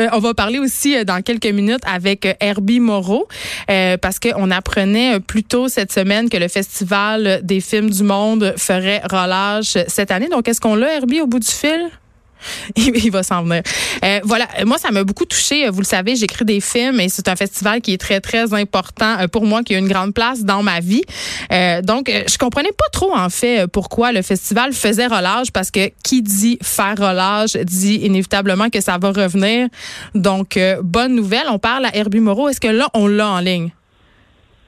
Euh, on va parler aussi euh, dans quelques minutes avec euh, Herbie Moreau parce qu'on apprenait plus tôt cette semaine que le Festival des films du monde ferait relâche cette année. Donc, est-ce qu'on l'a, Herbie, au bout du fil? il, va s'en venir. Euh, voilà, moi, ça m'a beaucoup touché. Vous le savez, j'écris des films et c'est un festival qui est très, très important euh, pour moi, qui a une grande place dans ma vie. Euh, donc, je comprenais pas trop, en fait, pourquoi le festival faisait relâche, parce que qui dit faire relâche dit inévitablement que ça va revenir. Donc, bonne nouvelle. On parle à Herbie Moreau. Est-ce que là, on l'a en ligne?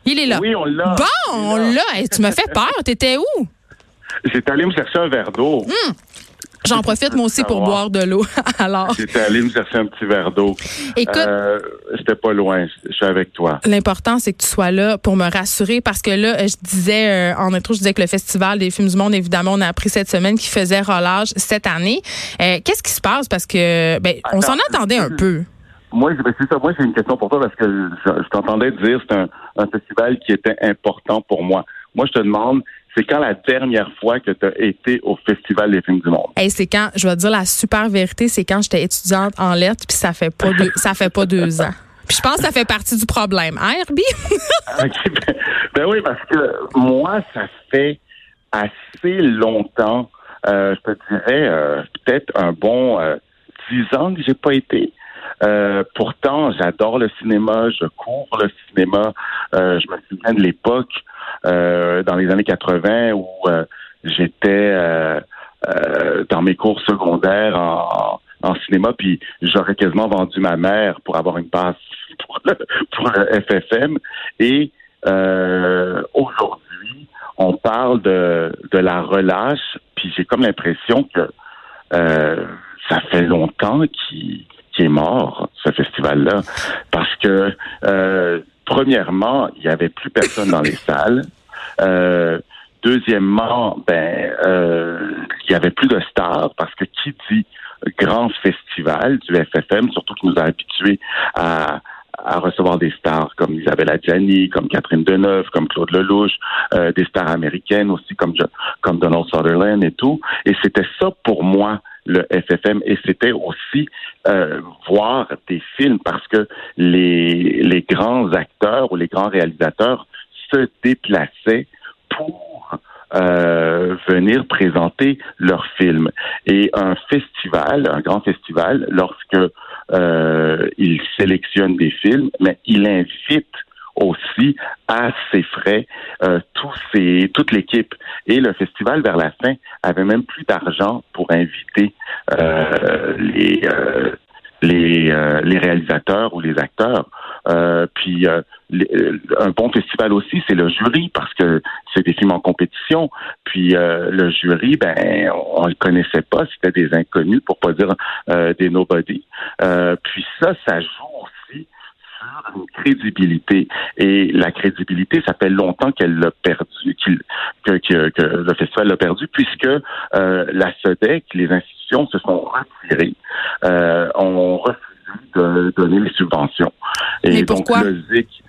Il est là. Oui, on l'a. Bon, on l'a. tu m'as fait peur. T'étais où? J'étais allé me chercher un verre d'eau. Hum. J'en profite moi aussi pour boire de l'eau. Alors. J'étais allé me chercher un petit verre d'eau. Écoute. Euh, J'étais pas loin. Je suis avec toi. L'important, c'est que tu sois là pour me rassurer parce que là, je disais, euh, en intro, je disais que le Festival des films du monde, évidemment, on a appris cette semaine qu'il faisait relâche cette année. Euh, Qu'est-ce qui se passe? Parce que, ben, on s'en attendait un peu. Moi, c'est ça. Moi, j'ai une question pour toi parce que je, t'entendais dire que c'est un, un festival qui était important pour moi. Moi, je te demande, c'est quand la dernière fois que tu as été au Festival des films du monde? Hey, c'est quand, je vais te dire la super vérité, c'est quand j'étais étudiante en lettres, puis ça fait pas deux, ça fait pas deux ans. Puis je pense que ça fait partie du problème. Hein, Herbie? Ben, ben, oui, parce que moi, ça fait assez longtemps, euh, je te dirais euh, peut-être un bon euh, dix ans que j'ai pas été. Pourtant, j'adore le cinéma, je cours le cinéma. je me souviens de l'époque euh, dans les années 80 où euh, j'étais euh, dans mes cours secondaires en, cinéma, puis j'aurais quasiment vendu ma mère pour avoir une passe pour le, pour FFM. Et aujourd'hui, on parle de, de la relâche, puis j'ai comme l'impression que ça fait longtemps qu'il est mort, ce festival-là. Parce que premièrement, il n'y avait plus personne dans les salles. Euh, deuxièmement, ben, euh, il y avait plus de stars parce que qui dit grand festival du FFM, surtout qui nous a habitués à, à recevoir des stars comme Isabelle Adjani, comme Catherine Deneuve, comme Claude Lelouch, euh, des stars américaines aussi comme comme Donald Sutherland et tout. Et c'était ça pour moi le FFM et c'était aussi euh, voir des films parce que les les grands acteurs ou les grands réalisateurs se déplaçaient pour euh, venir présenter leurs films. Et un festival, un grand festival, lorsque euh, il sélectionne des films, mais il invite aussi à ses frais euh, tous ses, toute l'équipe. Et le festival, vers la fin, avait même plus d'argent pour inviter euh, les, euh, les, euh, les réalisateurs ou les acteurs. Euh, puis euh, un bon festival aussi, c'est le jury parce que c'est des films en compétition. Puis le jury, ben, on le connaissait pas, c'était des inconnus pour pas dire des nobody. puis ça, ça joue aussi sur une crédibilité. Et la crédibilité, ça fait longtemps qu'elle l'a perdu, que, que, que, le festival l'a perdu, puisque la SEDEC, les institutions se sont retirées, euh, ont refusé de donner les subventions. Et Mais pourquoi? Donc, le ZIC,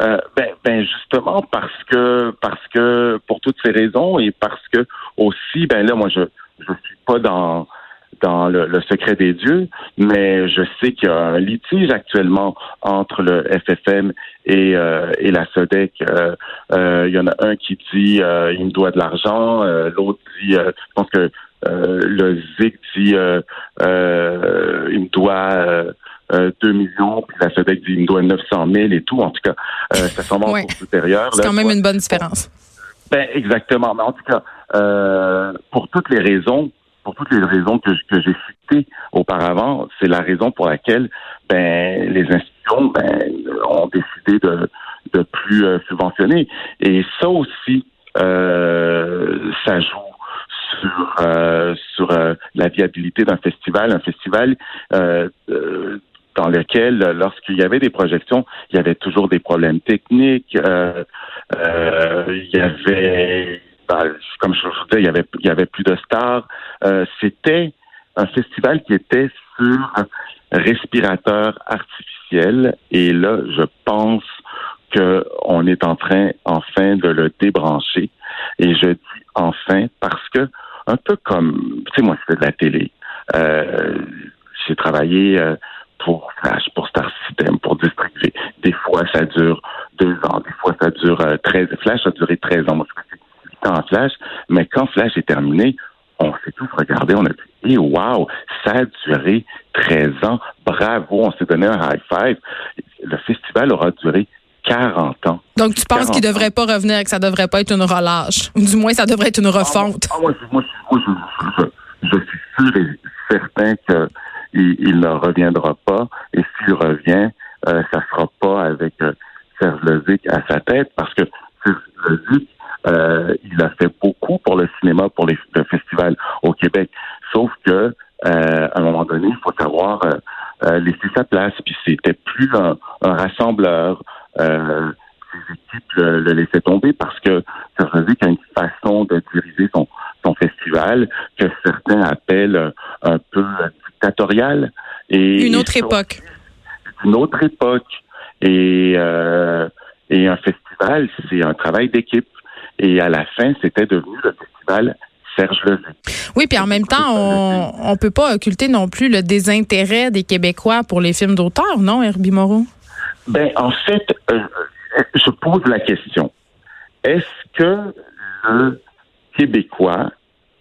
euh, ben, ben, justement parce que parce que pour toutes ces raisons et parce que aussi ben là moi je je suis pas dans dans le, secret des dieux, mais je sais qu'il y a un litige actuellement entre le FFM et, euh, et la SODEC. Euh, euh, il y en a un qui dit euh, il me doit de l'argent, l'autre dit je pense que le ZIC dit il me doit 2 millions, puis la SODEC dit il me doit 900 000 et tout. En tout cas, ça semble ouais. supérieur. C'est quand même une bonne différence. Ben, exactement. Mais en tout cas, pour toutes les raisons, pour toutes les raisons que, j'ai citées auparavant, c'est la raison pour laquelle ben, les institutions ben, ont décidé de de plus euh, subventionner. Et ça aussi, euh, ça joue sur euh, sur la viabilité d'un festival, un festival dans dans lequel, lorsqu'il y avait des projections, il y avait toujours des problèmes techniques. Euh, euh, il y avait, ben, comme je vous disais, il y avait, plus de stars. Euh, c'était un festival qui était sur respirateur artificiel. Et là, je pense qu'on est en train, enfin, de le débrancher. Et je dis enfin parce que, un peu comme, tu sais, moi, c'était de la télé. Euh, j'ai travaillé euh, pour Flash, pour Star System, pour distribuer. Des fois, ça dure deux ans. Des fois, ça dure euh, 13. Flash a duré 13 ans. Je 8 ans en Flash. Mais quand Flash est terminé, on s'est tous regardé. On a dit, et eh, wow, ça a duré 13 ans. Bravo, on s'est donné un high five. Le festival aura duré 40 ans. Donc, tu penses qu'il ne devrait pas revenir, que ça ne devrait pas être une relâche? Ou du moins, ça devrait être une ah, refonte? Ah, moi, moi, je, je, suis sûr et certain qu'il il ne reviendra pas. Et s'il revient, euh, ça ne sera pas avec euh, Serge Lezic à sa tête, parce que Serge Lezic, euh, il a fait beaucoup pour le cinéma, pour les, le festival au Québec. Sauf que euh, à un moment donné, il faut savoir euh, laisser sa place. Puis c'était plus un, un rassembleur. Euh, ses équipes le, le, laissaient tomber parce que ça faisait qu'il y a une façon de diriger son, son festival que certains appellent un peu dictatorial. Et, une autre époque. Une autre époque. Et, euh, et un festival, c'est un travail d'équipe. Et à la fin, c'était devenu le festival Serge Levy. Oui, puis en même temps, on ne peut pas occulter non plus le désintérêt des Québécois pour les films d'auteur, non, Herbie Moreau? Ben, en fait, euh, je pose la question. Est-ce que le Québécois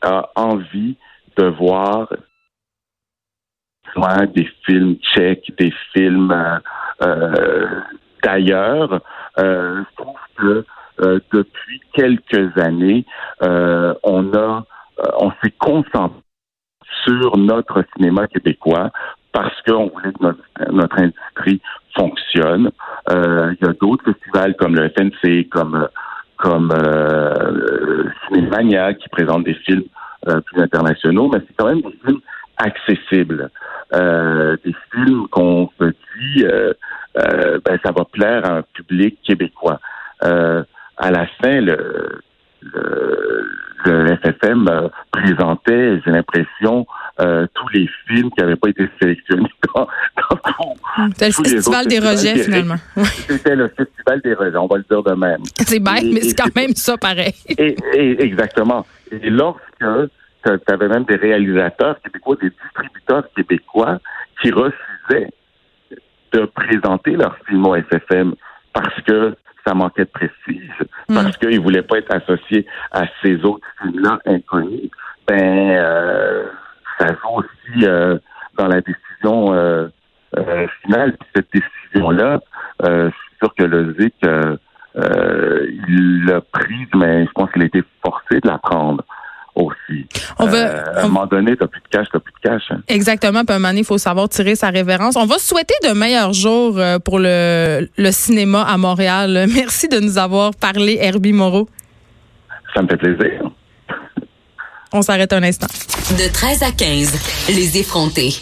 a envie de voir des films tchèques, des films euh, euh d'ailleurs? Euh, je trouve que euh, depuis quelques années, euh, on a, euh, on s'est concentré sur notre cinéma québécois parce qu'on voulait que notre, notre industrie fonctionne. il y a d'autres festivals comme le FNC, comme comme euh, Cinémania qui présentent des films plus internationaux, mais c'est quand même des films accessibles, des films qu'on se dit ben, ça va plaire à un public québécois à la fin, le, le, FFM euh, présentait, j'ai l'impression, euh, tous les films qui n'avaient pas été sélectionnés dans, C'était le festival des rejets, finalement. C'était le festival des rejets, on va le dire de même. C'est bête, mais c'est quand même ça pareil. Et, exactement. Et lorsque tu avais même des réalisateurs québécois, des distributeurs québécois qui refusaient de présenter leurs films au FFM parce que ça manquait de prestige parce qu'il voulait pas être associé à ces autres films-là inconnus. Ben, euh, ça joue aussi euh, dans la décision euh, finale. cette décision-là, je suis sûr que le ZIC, il l'a prise, mais je pense qu'il a été forcé de la prendre On va, euh, à un moment donné, t'as plus de cash, t'as plus de cash. Hein. Exactement. Puis à un moment donné, il faut savoir tirer sa révérence. On va souhaiter de meilleurs jours euh, pour le, le cinéma à Montréal. Merci de nous avoir parlé, Herbie Moreau. Ça me fait plaisir. On s'arrête un instant. De 13 à 15, les effrontés.